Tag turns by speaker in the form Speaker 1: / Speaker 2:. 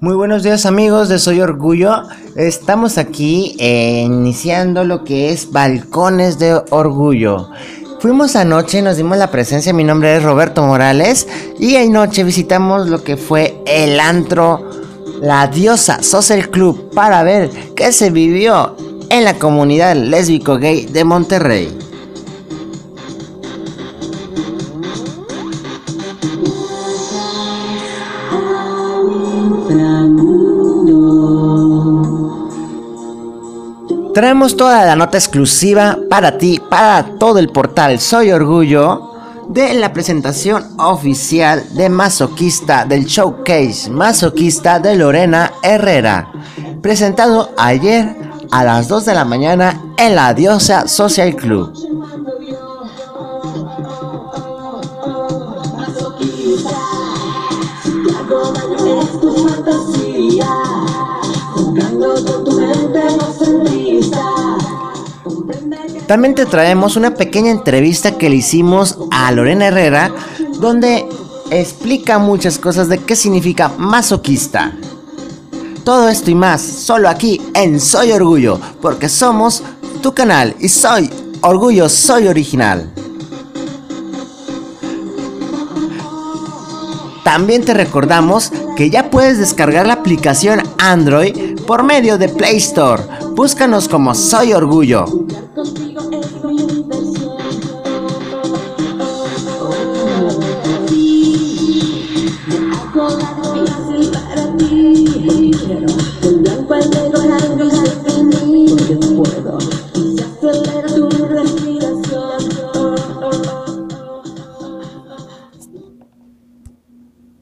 Speaker 1: Muy buenos días amigos de Soy Orgullo. Estamos aquí eh, iniciando lo que es Balcones de Orgullo. Fuimos anoche, nos dimos la presencia, mi nombre es Roberto Morales y anoche visitamos lo que fue el antro La Diosa Social Club para ver qué se vivió en la comunidad lésbico gay de Monterrey. Traemos toda la nota exclusiva para ti, para todo el portal Soy Orgullo, de la presentación oficial de Masoquista del showcase Masoquista de Lorena Herrera, presentado ayer a las 2 de la mañana en la Diosa Social Club. También te traemos una pequeña entrevista que le hicimos a Lorena Herrera, donde explica muchas cosas de qué significa masoquista. Todo esto y más, solo aquí en Soy Orgullo, porque somos tu canal y soy Orgullo, soy original. También te recordamos que ya puedes descargar la aplicación Android por medio de Play Store. Búscanos como Soy Orgullo. Sí, hago para ti. Quiero.